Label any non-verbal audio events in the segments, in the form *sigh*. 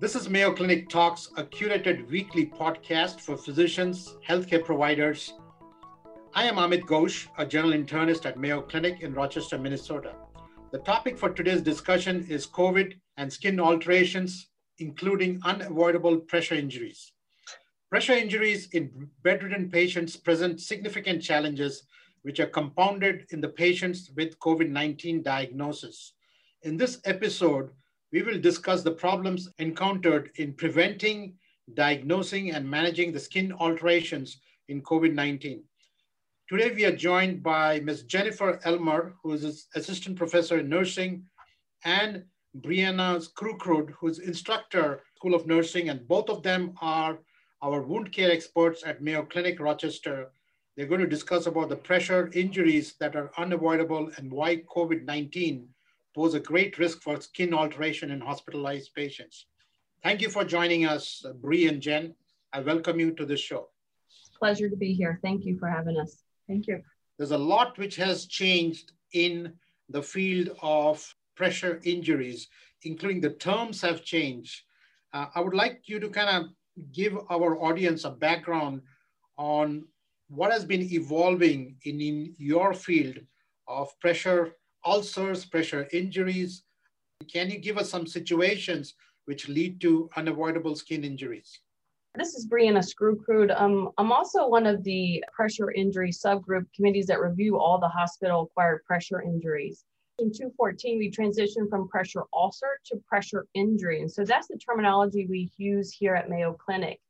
This is Mayo Clinic Talks, a curated weekly podcast for physicians, healthcare providers. I am Amit Ghosh, a general internist at Mayo Clinic in Rochester, Minnesota. The topic for today's discussion is COVID and skin alterations, including unavoidable pressure injuries. Pressure injuries in bedridden patients present significant challenges, which are compounded in the patients with COVID 19 diagnosis. In this episode, we will discuss the problems encountered in preventing, diagnosing, and managing the skin alterations in COVID-19. Today, we are joined by Ms. Jennifer Elmer, who is assistant professor in nursing, and Brianna Skrukrud, who's instructor, School of Nursing, and both of them are our wound care experts at Mayo Clinic, Rochester. They're going to discuss about the pressure injuries that are unavoidable and why COVID-19 pose a great risk for skin alteration in hospitalized patients. Thank you for joining us, Bree and Jen. I welcome you to this show. Pleasure to be here. Thank you for having us. Thank you. There's a lot which has changed in the field of pressure injuries, including the terms have changed. Uh, I would like you to kind of give our audience a background on what has been evolving in, in your field of pressure ulcers, pressure injuries. Can you give us some situations which lead to unavoidable skin injuries? This is Brianna Skrukrud. Um, I'm also one of the pressure injury subgroup committees that review all the hospital acquired pressure injuries. In 2014, we transitioned from pressure ulcer to pressure injury. And so that's the terminology we use here at Mayo Clinic.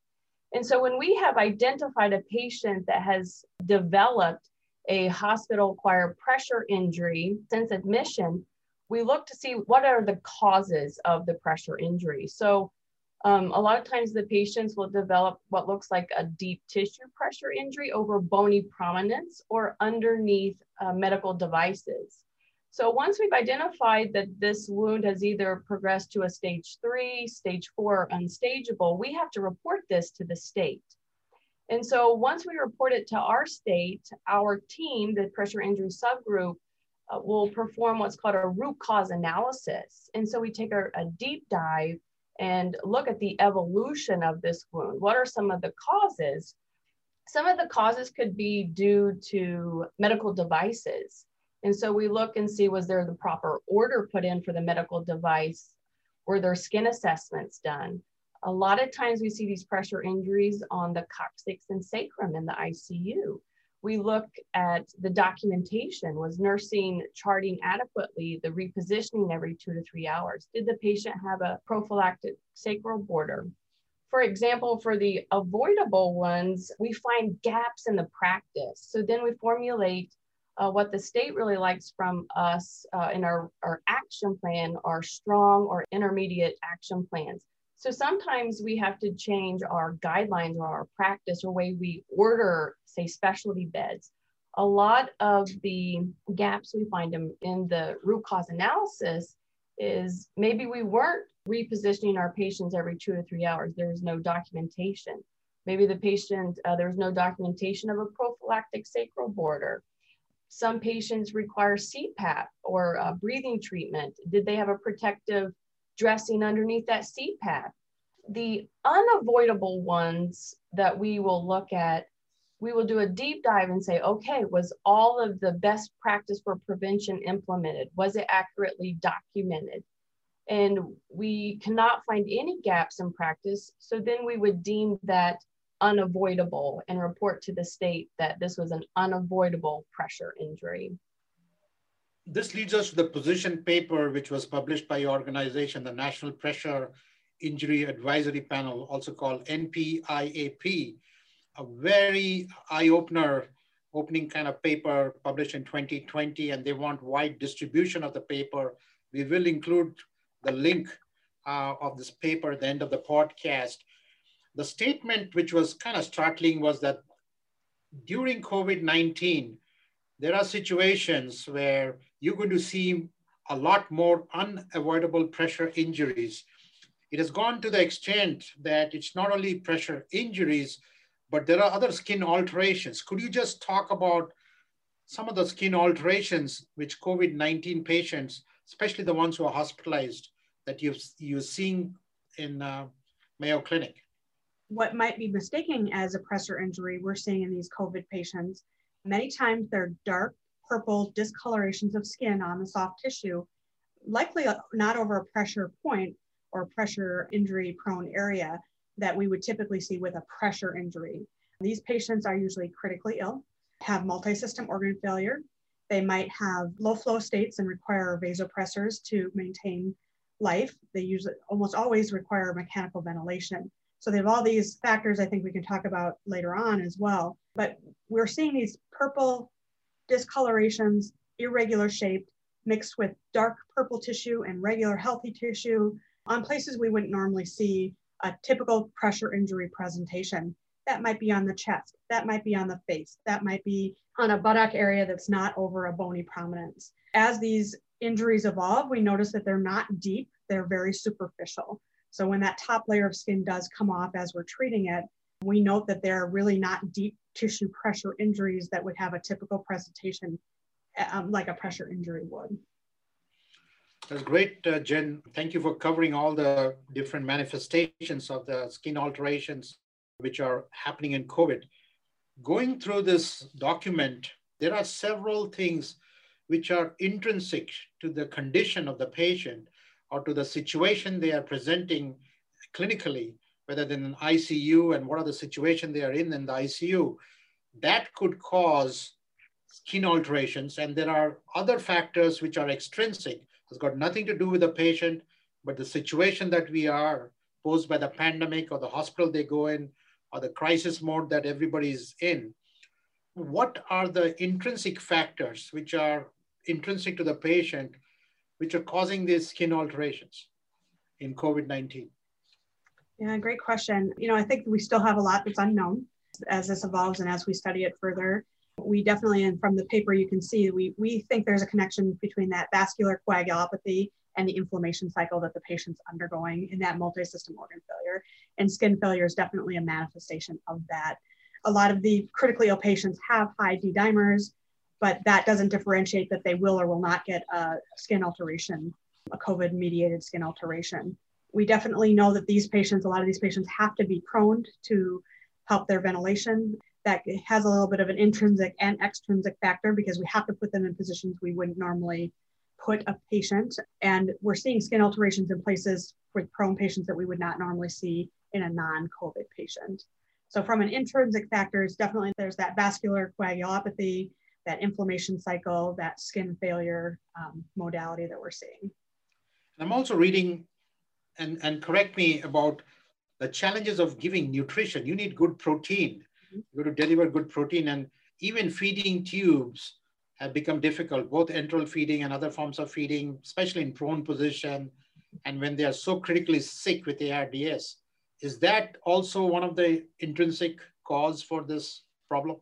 And so when we have identified a patient that has developed a hospital acquired pressure injury since admission, we look to see what are the causes of the pressure injury. So um, a lot of times the patients will develop what looks like a deep tissue pressure injury over bony prominence or underneath uh, medical devices. So once we've identified that this wound has either progressed to a stage three, stage four, or unstageable, we have to report this to the state. And so once we report it to our state, our team, the pressure injury subgroup, uh, will perform what's called a root cause analysis. And so we take a, a deep dive and look at the evolution of this wound. What are some of the causes? Some of the causes could be due to medical devices. And so we look and see was there the proper order put in for the medical device? Were there skin assessments done? A lot of times we see these pressure injuries on the coccyx and sacrum in the ICU. We look at the documentation. Was nursing charting adequately, the repositioning every two to three hours? Did the patient have a prophylactic sacral border? For example, for the avoidable ones, we find gaps in the practice. So then we formulate uh, what the state really likes from us uh, in our, our action plan are strong or intermediate action plans. So sometimes we have to change our guidelines or our practice or way we order, say, specialty beds. A lot of the gaps we find in, in the root cause analysis is maybe we weren't repositioning our patients every two to three hours. There was no documentation. Maybe the patient, uh, there was no documentation of a prophylactic sacral border. Some patients require CPAP or uh, breathing treatment. Did they have a protective dressing underneath that CPAP. The unavoidable ones that we will look at, we will do a deep dive and say, okay, was all of the best practice for prevention implemented? Was it accurately documented? And we cannot find any gaps in practice. So then we would deem that unavoidable and report to the state that this was an unavoidable pressure injury this leads us to the position paper, which was published by your organization, the National Pressure Injury Advisory Panel, also called NPIAP, a very eye-opener opening kind of paper published in 2020, and they want wide distribution of the paper. We will include the link uh, of this paper at the end of the podcast. The statement, which was kind of startling, was that during COVID-19, there are situations where you're going to see a lot more unavoidable pressure injuries. It has gone to the extent that it's not only pressure injuries, but there are other skin alterations. Could you just talk about some of the skin alterations which COVID 19 patients, especially the ones who are hospitalized, that you've, you're seeing in uh, Mayo Clinic? What might be mistaken as a pressure injury we're seeing in these COVID patients, many times they're dark purple discolorations of skin on the soft tissue, likely not over a pressure point or pressure injury prone area that we would typically see with a pressure injury. These patients are usually critically ill have multi-system organ failure. They might have low flow states and require vasopressors to maintain life. They usually almost always require mechanical ventilation. So they have all these factors I think we can talk about later on as well. But we're seeing these purple discolorations, irregular shaped, mixed with dark purple tissue and regular healthy tissue on places we wouldn't normally see a typical pressure injury presentation. That might be on the chest, that might be on the face, that might be on a buttock area that's not over a bony prominence. As these injuries evolve, we notice that they're not deep, they're very superficial. So when that top layer of skin does come off as we're treating it, we note that they're really not deep tissue pressure injuries that would have a typical presentation um, like a pressure injury would. That's great, uh, Jen. Thank you for covering all the different manifestations of the skin alterations which are happening in COVID. Going through this document, there are several things which are intrinsic to the condition of the patient or to the situation they are presenting clinically, whether in an ICU and what are the situation they are in in the ICU, that could cause skin alterations. And there are other factors which are extrinsic. It's got nothing to do with the patient, but the situation that we are posed by the pandemic or the hospital they go in or the crisis mode that everybody is in, what are the intrinsic factors which are intrinsic to the patient, which are causing these skin alterations in COVID-19? Yeah, great question. You know, I think we still have a lot that's unknown as this evolves and as we study it further. We definitely, and from the paper you can see, we, we think there's a connection between that vascular coagulopathy and the inflammation cycle that the patient's undergoing in that multi-system organ failure. And skin failure is definitely a manifestation of that. A lot of the critically ill patients have high D dimers, but that doesn't differentiate that they will or will not get a skin alteration, a COVID mediated skin alteration. We definitely know that these patients, a lot of these patients have to be prone to help their ventilation. That has a little bit of an intrinsic and extrinsic factor because we have to put them in positions we wouldn't normally put a patient. And we're seeing skin alterations in places with prone patients that we would not normally see in a non-COVID patient. So from an intrinsic factors, definitely there's that vascular coagulopathy, that inflammation cycle, that skin failure um, modality that we're seeing. I'm also reading, and, and correct me about the challenges of giving nutrition. You need good protein. Mm-hmm. You got to deliver good protein and even feeding tubes have become difficult, both enteral feeding and other forms of feeding, especially in prone position, and when they are so critically sick with ARDS. Is that also one of the intrinsic cause for this problem?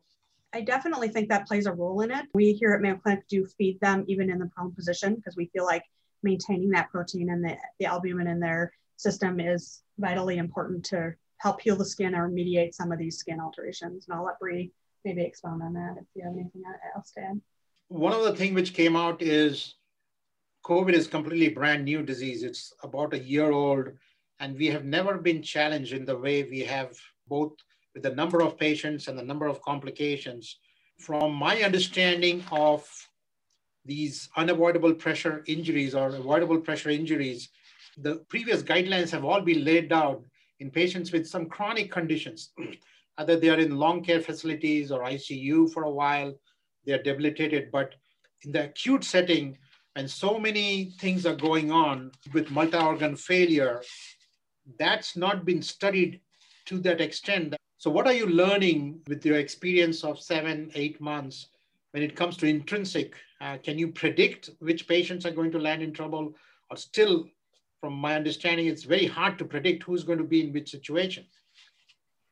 I definitely think that plays a role in it. We here at Mayo Clinic do feed them even in the prone position because we feel like maintaining that protein and the, the albumin in their system is vitally important to help heal the skin or mediate some of these skin alterations. And I'll let Bree maybe expound on that if you have anything else to add one of the things which came out is COVID is completely brand new disease. It's about a year old, and we have never been challenged in the way we have both with the number of patients and the number of complications. From my understanding of these unavoidable pressure injuries or avoidable pressure injuries, the previous guidelines have all been laid out in patients with some chronic conditions, *clears throat* either they are in long care facilities or ICU for a while, they're debilitated. But in the acute setting, and so many things are going on with multi-organ failure, that's not been studied to that extent. So what are you learning with your experience of seven, eight months when it comes to intrinsic? Uh, can you predict which patients are going to land in trouble or still, from my understanding, it's very hard to predict who's going to be in which situation?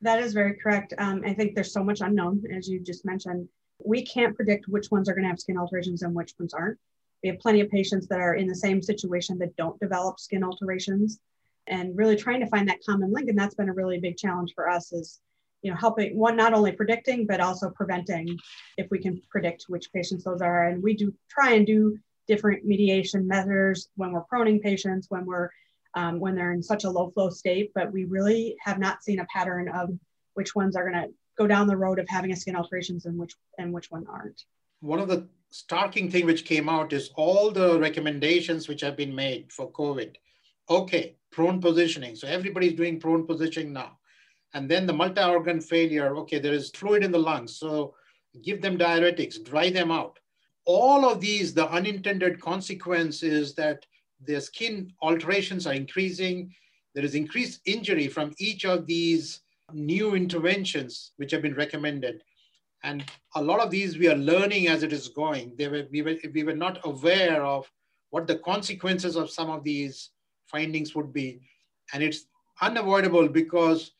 That is very correct. Um, I think there's so much unknown, as you just mentioned we can't predict which ones are going to have skin alterations and which ones aren't. We have plenty of patients that are in the same situation that don't develop skin alterations and really trying to find that common link. And that's been a really big challenge for us is you know, helping one not only predicting but also preventing if we can predict which patients those are. And we do try and do different mediation measures when we're proning patients, when we're um, when they're in such a low flow state, but we really have not seen a pattern of which ones are going to go down the road of having a skin alterations and which and which one aren't. One of the starking thing which came out is all the recommendations which have been made for COVID. Okay, prone positioning. So everybody's doing prone positioning now. And then the multi-organ failure, okay, there is fluid in the lungs. So give them diuretics, dry them out. All of these, the unintended consequence is that their skin alterations are increasing. There is increased injury from each of these new interventions which have been recommended. And a lot of these we are learning as it is going. They were, we, were, we were not aware of what the consequences of some of these findings would be. And it's unavoidable because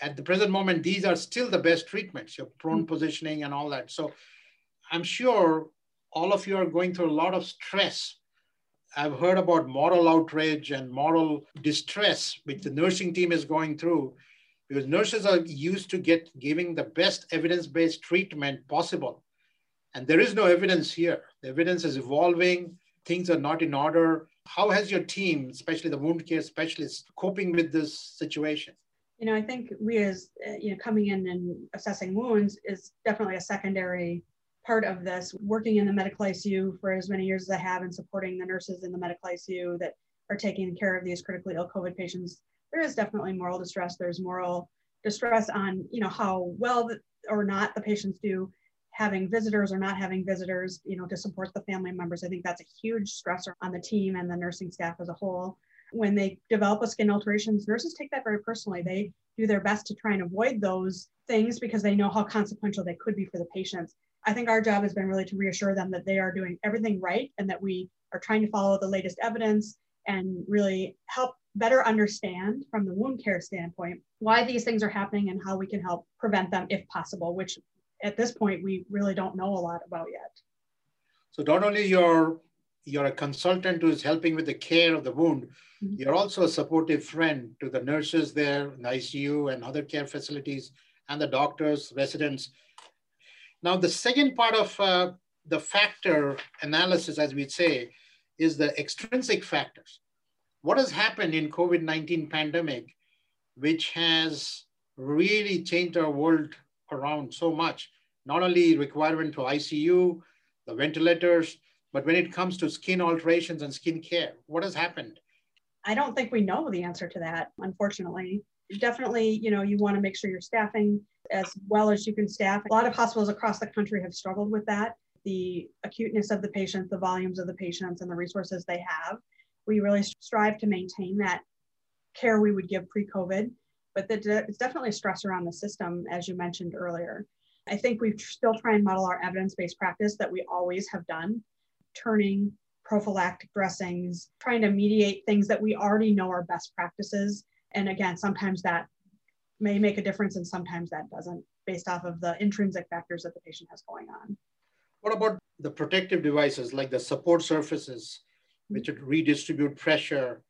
at the present moment, these are still the best treatments, your prone mm-hmm. positioning and all that. So I'm sure all of you are going through a lot of stress. I've heard about moral outrage and moral distress, which the nursing team is going through, because nurses are used to get giving the best evidence-based treatment possible. And there is no evidence here. The evidence is evolving, things are not in order. How has your team, especially the wound care specialists, coping with this situation? You know, I think we as, uh, you know, coming in and assessing wounds is definitely a secondary part of this. Working in the medical ICU for as many years as I have and supporting the nurses in the medical ICU that are taking care of these critically ill COVID patients, there is definitely moral distress. There's moral distress on, you know, how well or not the patients do having visitors or not having visitors, you know, to support the family members. I think that's a huge stressor on the team and the nursing staff as a whole when they develop a skin alterations, nurses take that very personally. They do their best to try and avoid those things because they know how consequential they could be for the patients. I think our job has been really to reassure them that they are doing everything right and that we are trying to follow the latest evidence and really help better understand from the wound care standpoint why these things are happening and how we can help prevent them if possible, which at this point we really don't know a lot about yet. So not only your you're a consultant who is helping with the care of the wound. Mm-hmm. You're also a supportive friend to the nurses there in the ICU and other care facilities and the doctors, residents. Now, the second part of uh, the factor analysis, as we say, is the extrinsic factors. What has happened in COVID-19 pandemic, which has really changed our world around so much, not only requirement for ICU, the ventilators, but when it comes to skin alterations and skin care, what has happened? I don't think we know the answer to that, unfortunately. Definitely, you know, you want to make sure you're staffing as well as you can staff. A lot of hospitals across the country have struggled with that. The acuteness of the patients, the volumes of the patients, and the resources they have. We really strive to maintain that care we would give pre COVID, but it's definitely stress around the system, as you mentioned earlier. I think we still try and model our evidence based practice that we always have done turning prophylactic dressings, trying to mediate things that we already know are best practices. And again, sometimes that may make a difference and sometimes that doesn't based off of the intrinsic factors that the patient has going on. What about the protective devices like the support surfaces, which would redistribute pressure?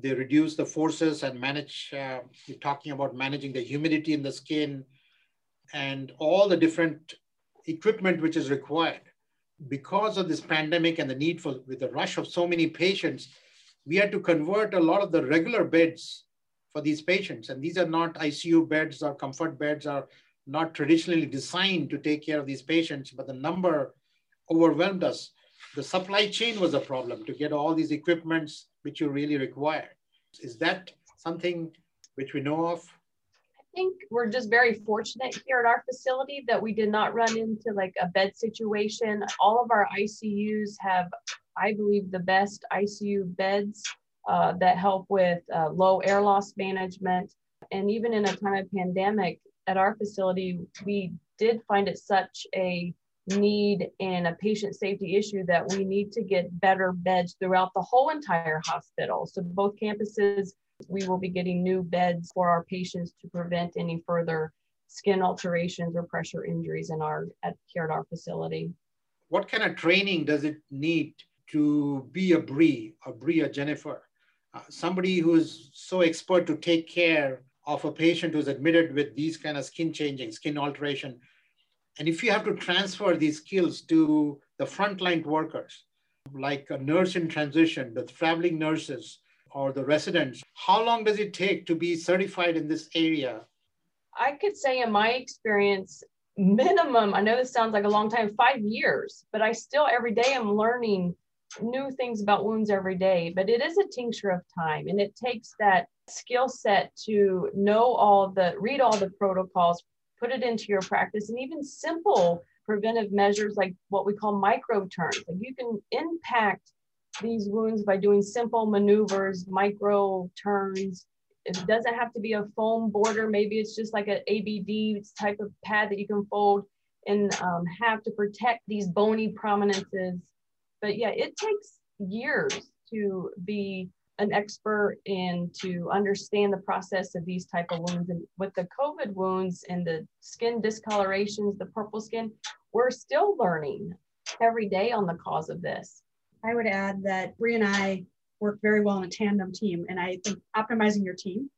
They reduce the forces and manage, uh, you're talking about managing the humidity in the skin and all the different equipment which is required because of this pandemic and the need for, with the rush of so many patients, we had to convert a lot of the regular beds for these patients. And these are not ICU beds or comfort beds are not traditionally designed to take care of these patients, but the number overwhelmed us. The supply chain was a problem to get all these equipments which you really require. Is that something which we know of? Think we're just very fortunate here at our facility that we did not run into like a bed situation. All of our ICUs have, I believe, the best ICU beds uh, that help with uh, low air loss management. And even in a time of pandemic at our facility, we did find it such a need and a patient safety issue that we need to get better beds throughout the whole entire hospital. So both campuses we will be getting new beds for our patients to prevent any further skin alterations or pressure injuries in our at care at our facility. What kind of training does it need to be a Bree, a Bree, a Jennifer, uh, somebody who is so expert to take care of a patient who's admitted with these kind of skin changing, skin alteration. And if you have to transfer these skills to the frontline workers, like a nurse in transition, the traveling nurses, or the residents, how long does it take to be certified in this area? I could say, in my experience, minimum, I know this sounds like a long time, five years, but I still every day I'm learning new things about wounds every day. But it is a tincture of time and it takes that skill set to know all the, read all the protocols, put it into your practice, and even simple preventive measures like what we call micro turns. Like you can impact these wounds by doing simple maneuvers, micro turns. It doesn't have to be a foam border. Maybe it's just like an ABD type of pad that you can fold and um, have to protect these bony prominences. But yeah, it takes years to be an expert and to understand the process of these type of wounds. And with the COVID wounds and the skin discolorations, the purple skin, we're still learning every day on the cause of this. I would add that Bree and I work very well in a tandem team. And I think optimizing your team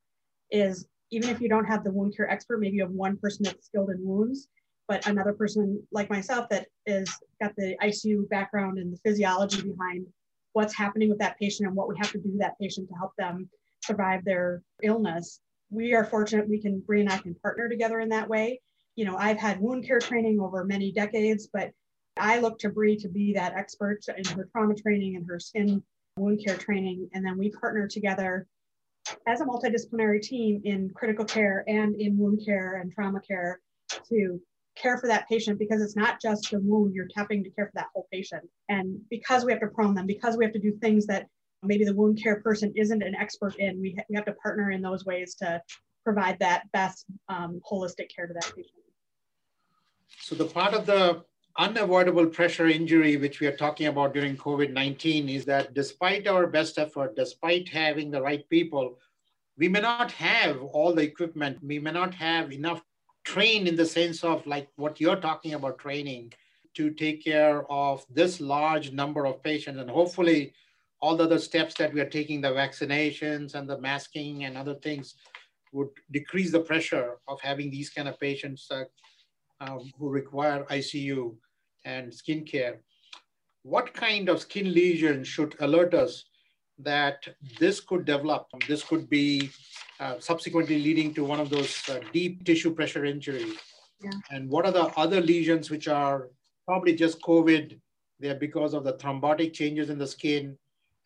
is even if you don't have the wound care expert, maybe you have one person that's skilled in wounds, but another person like myself that is got the ICU background and the physiology behind what's happening with that patient and what we have to do to that patient to help them survive their illness. We are fortunate we can, Bree and I can partner together in that way. You know, I've had wound care training over many decades, but I look to Bree to be that expert in her trauma training and her skin wound care training. And then we partner together as a multidisciplinary team in critical care and in wound care and trauma care to care for that patient because it's not just the wound, you're tapping to care for that whole patient. And because we have to prone them, because we have to do things that maybe the wound care person isn't an expert in, we, ha- we have to partner in those ways to provide that best um, holistic care to that patient. So the part of the unavoidable pressure injury, which we are talking about during COVID 19, is that despite our best effort, despite having the right people, we may not have all the equipment, we may not have enough train in the sense of like what you're talking about training to take care of this large number of patients. And hopefully all the other steps that we are taking the vaccinations and the masking and other things would decrease the pressure of having these kind of patients uh, um, who require ICU and skin care. What kind of skin lesion should alert us that this could develop? This could be uh, subsequently leading to one of those uh, deep tissue pressure injuries. Yeah. And what are the other lesions which are probably just COVID? They're because of the thrombotic changes in the skin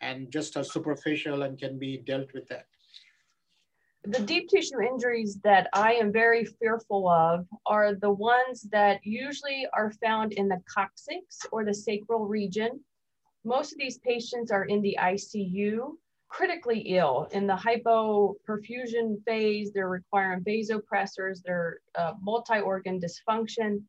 and just are superficial and can be dealt with that the deep tissue injuries that I am very fearful of are the ones that usually are found in the coccyx or the sacral region. Most of these patients are in the ICU, critically ill in the hypoperfusion phase. They're requiring vasopressors, they're uh, multi organ dysfunction,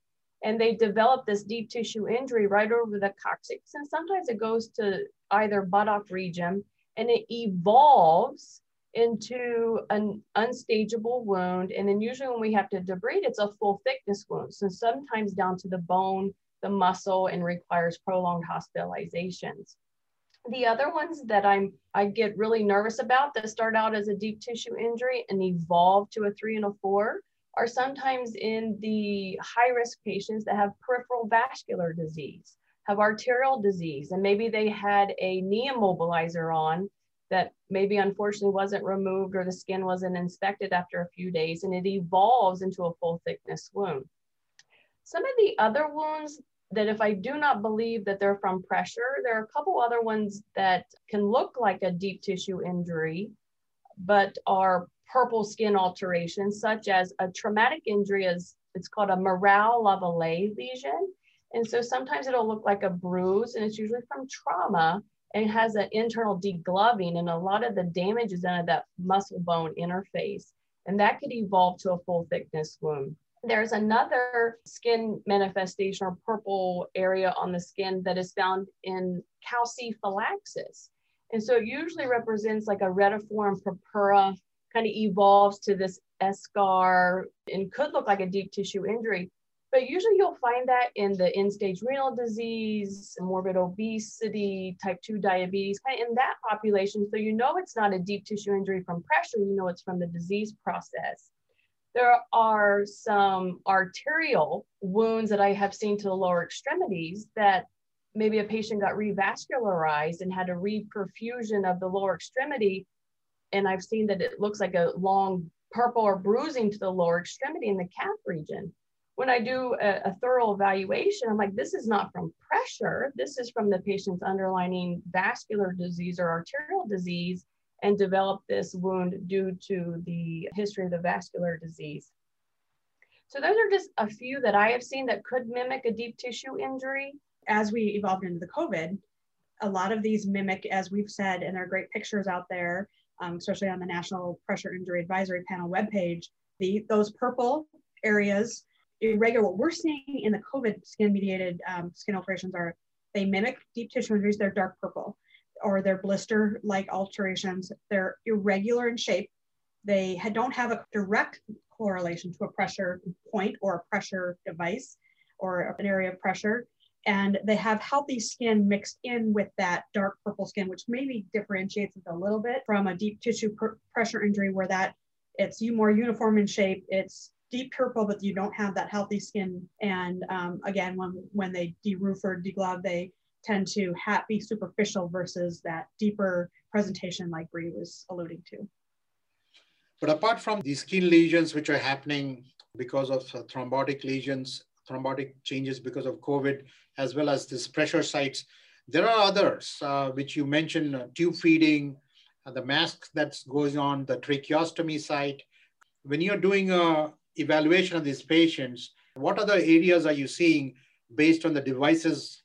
and they develop this deep tissue injury right over the coccyx. And sometimes it goes to either buttock region and it evolves into an unstageable wound. And then usually when we have to debride, it's a full thickness wound. So sometimes down to the bone, the muscle, and requires prolonged hospitalizations. The other ones that I'm I get really nervous about that start out as a deep tissue injury and evolve to a three and a four are sometimes in the high risk patients that have peripheral vascular disease, have arterial disease, and maybe they had a knee immobilizer on that maybe unfortunately wasn't removed or the skin wasn't inspected after a few days and it evolves into a full thickness wound. Some of the other wounds that if I do not believe that they're from pressure, there are a couple other ones that can look like a deep tissue injury, but are purple skin alterations, such as a traumatic injury is it's called a Morel-Lavallee lesion. And so sometimes it'll look like a bruise and it's usually from trauma it has an internal degloving and a lot of the damage is at that muscle bone interface. And that could evolve to a full thickness wound. There's another skin manifestation or purple area on the skin that is found in calciphylaxis. And so it usually represents like a retiform purpura, kind of evolves to this eschar and could look like a deep tissue injury. But usually you'll find that in the end stage renal disease, morbid obesity, type 2 diabetes, kind of in that population. So you know it's not a deep tissue injury from pressure, you know it's from the disease process. There are some arterial wounds that I have seen to the lower extremities that maybe a patient got revascularized and had a reperfusion of the lower extremity. And I've seen that it looks like a long purple or bruising to the lower extremity in the calf region. When I do a, a thorough evaluation, I'm like, this is not from pressure. This is from the patient's underlying vascular disease or arterial disease and developed this wound due to the history of the vascular disease. So those are just a few that I have seen that could mimic a deep tissue injury as we evolved into the COVID, a lot of these mimic, as we've said, and there are great pictures out there, um, especially on the National Pressure Injury Advisory Panel webpage. The, those purple areas, irregular, what we're seeing in the COVID skin mediated um, skin alterations are they mimic deep tissue injuries, they're dark purple, or they're blister like alterations. They're irregular in shape. They don't have a direct correlation to a pressure point or a pressure device or an area of pressure and they have healthy skin mixed in with that dark purple skin, which maybe differentiates it a little bit from a deep tissue pr- pressure injury where that it's more uniform in shape. It's deep purple, but you don't have that healthy skin. And um, again, when when they deroof or deglove, they tend to be superficial versus that deeper presentation like Bree was alluding to. But apart from the skin lesions, which are happening because of thrombotic lesions, thrombotic changes because of COVID, as well as these pressure sites. There are others, uh, which you mentioned, uh, tube feeding, uh, the mask that goes on, the tracheostomy site. When you're doing a evaluation of these patients, what other areas are you seeing based on the devices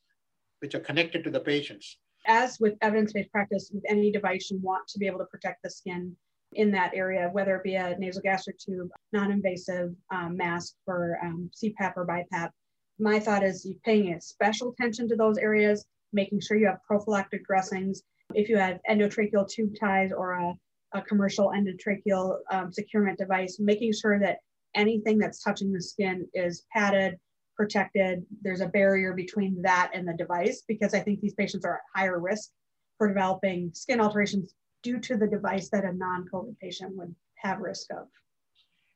which are connected to the patients? As with evidence-based practice, with any device, you want to be able to protect the skin in that area, whether it be a nasogastric tube, non-invasive um, mask for um, CPAP or BiPAP. My thought is you're paying special attention to those areas, making sure you have prophylactic dressings. If you have endotracheal tube ties or a, a commercial endotracheal um, securement device, making sure that anything that's touching the skin is padded, protected. There's a barrier between that and the device because I think these patients are at higher risk for developing skin alterations due to the device that a non-COVID patient would have risk of.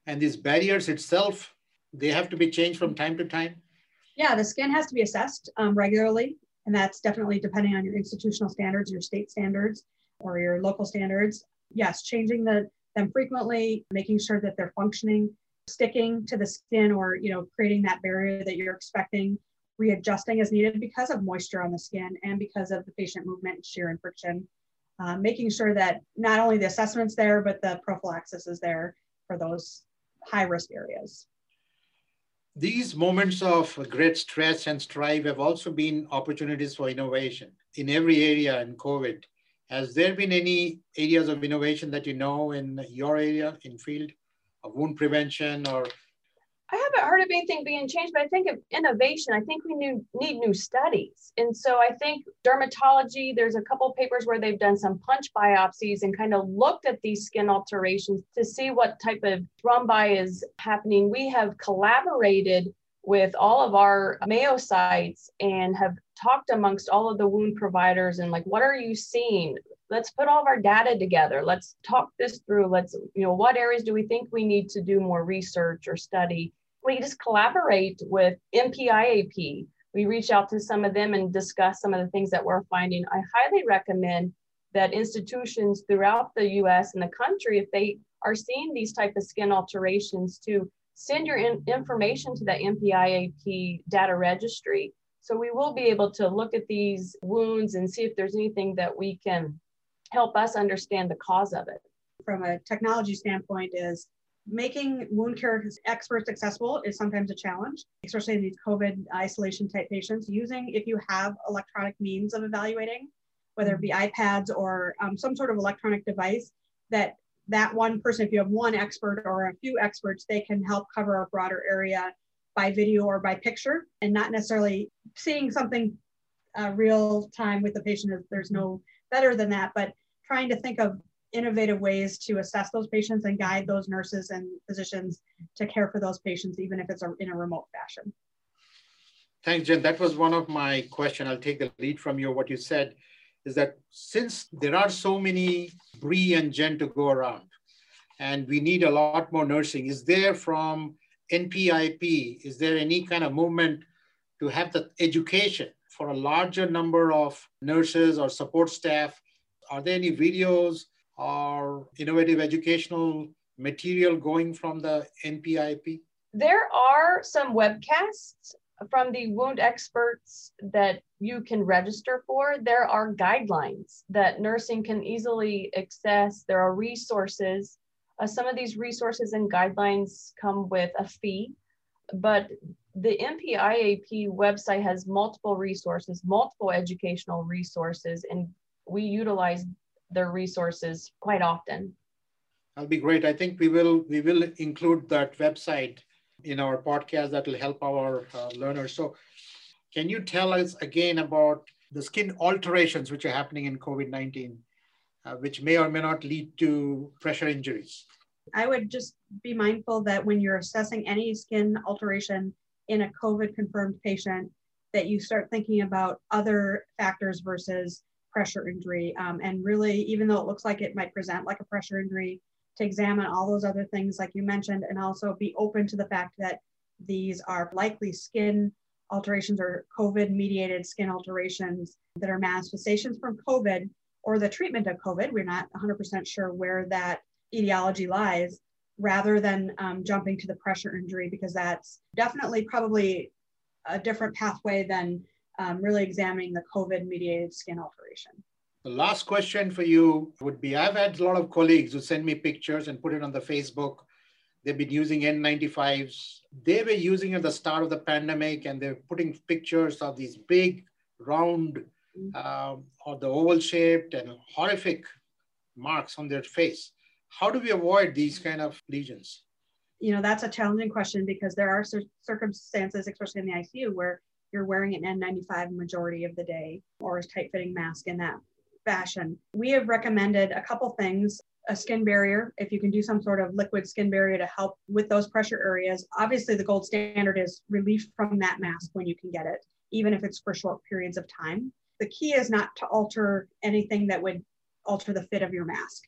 And these barriers itself, they have to be changed from time to time? Yeah, the skin has to be assessed um, regularly. And that's definitely depending on your institutional standards, your state standards, or your local standards. Yes, changing the, them frequently, making sure that they're functioning, sticking to the skin or you know creating that barrier that you're expecting readjusting as needed because of moisture on the skin and because of the patient movement shear and friction uh, making sure that not only the assessment's there, but the prophylaxis is there for those high risk areas. These moments of great stress and strife have also been opportunities for innovation in every area in COVID. Has there been any areas of innovation that you know in your area in field wound prevention or I haven't heard of anything being changed, but I think of innovation. I think we need new studies. And so I think dermatology, there's a couple papers where they've done some punch biopsies and kind of looked at these skin alterations to see what type of thrombi is happening. We have collaborated with all of our Mayo sites and have talked amongst all of the wound providers and like, what are you seeing? Let's put all of our data together. Let's talk this through. Let's you know what areas do we think we need to do more research or study? We just collaborate with NPIAP we reach out to some of them and discuss some of the things that we're finding. I highly recommend that institutions throughout the us and the country if they are seeing these type of skin alterations to send your in- information to the NPIAP data registry. So we will be able to look at these wounds and see if there's anything that we can help us understand the cause of it. From a technology standpoint, is making wound care experts accessible is sometimes a challenge, especially in these COVID isolation type patients. Using, if you have electronic means of evaluating, whether it be iPads or um, some sort of electronic device, that that one person, if you have one expert or a few experts, they can help cover a broader area by video or by picture and not necessarily seeing something uh, real time with the patient. There's no better than that, but trying to think of innovative ways to assess those patients and guide those nurses and physicians to care for those patients, even if it's a, in a remote fashion. Thanks, Jen. That was one of my question. I'll take the lead from you. What you said is that since there are so many Bree and Jen to go around, and we need a lot more nursing, is there from NPIP, is there any kind of movement to have the education for a larger number of nurses or support staff? Are there any videos or innovative educational material going from the NPIP? There are some webcasts from the wound experts that you can register for, there are guidelines that nursing can easily access. There are resources. Uh, some of these resources and guidelines come with a fee, but the NPIAP website has multiple resources, multiple educational resources, and we utilize their resources quite often. That'll be great. I think we will we will include that website in our podcast that will help our uh, learners. So, can you tell us again about the skin alterations which are happening in COVID 19, uh, which may or may not lead to pressure injuries? I would just be mindful that when you're assessing any skin alteration in a COVID confirmed patient, that you start thinking about other factors versus pressure injury. Um, and really, even though it looks like it might present like a pressure injury, to examine all those other things like you mentioned and also be open to the fact that these are likely skin alterations or COVID mediated skin alterations that are manifestations from COVID or the treatment of COVID. We're not 100% sure where that etiology lies rather than um, jumping to the pressure injury because that's definitely probably a different pathway than um, really examining the COVID mediated skin alteration. The last question for you would be I've had a lot of colleagues who send me pictures and put it on the Facebook. They've been using N95s. They were using at the start of the pandemic and they're putting pictures of these big, round, uh, or the oval shaped and horrific marks on their face. How do we avoid these kind of lesions? You know, that's a challenging question because there are circumstances, especially in the ICU, where you're wearing an N95 majority of the day or a tight fitting mask in that fashion. We have recommended a couple things a skin barrier, if you can do some sort of liquid skin barrier to help with those pressure areas. Obviously, the gold standard is relief from that mask when you can get it, even if it's for short periods of time. The key is not to alter anything that would alter the fit of your mask.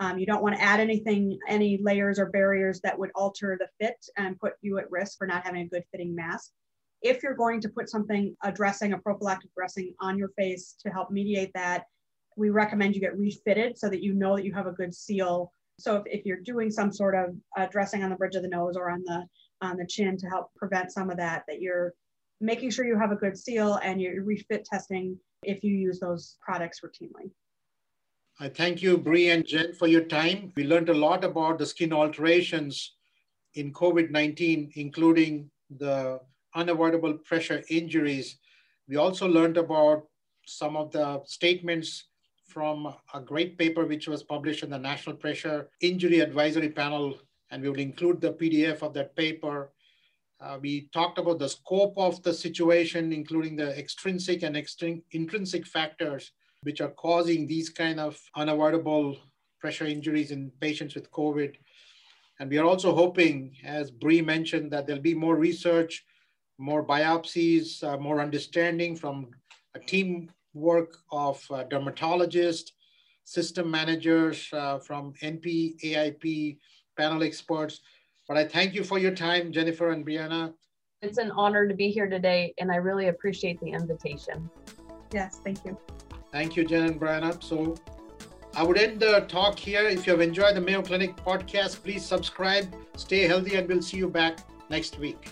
Um, you don't want to add anything, any layers or barriers that would alter the fit and put you at risk for not having a good fitting mask. If you're going to put something, a dressing, a prophylactic dressing on your face to help mediate that, we recommend you get refitted so that you know that you have a good seal. So if, if you're doing some sort of uh, dressing on the bridge of the nose or on the on the chin to help prevent some of that, that you're making sure you have a good seal and you're refit testing if you use those products routinely. I thank you, Bree and Jen, for your time. We learned a lot about the skin alterations in COVID-19, including the unavoidable pressure injuries. We also learned about some of the statements from a great paper which was published in the National Pressure Injury Advisory Panel, and we will include the PDF of that paper. Uh, we talked about the scope of the situation, including the extrinsic and extrin intrinsic factors which are causing these kind of unavoidable pressure injuries in patients with COVID. And we are also hoping, as Bree mentioned, that there'll be more research, more biopsies, uh, more understanding from a team work of uh, dermatologists, system managers uh, from NP, AIP, panel experts. But I thank you for your time, Jennifer and Brianna. It's an honor to be here today, and I really appreciate the invitation. Yes, thank you. Thank you, Jen and Brianna. So I would end the talk here. If you have enjoyed the Mayo Clinic podcast, please subscribe, stay healthy, and we'll see you back next week.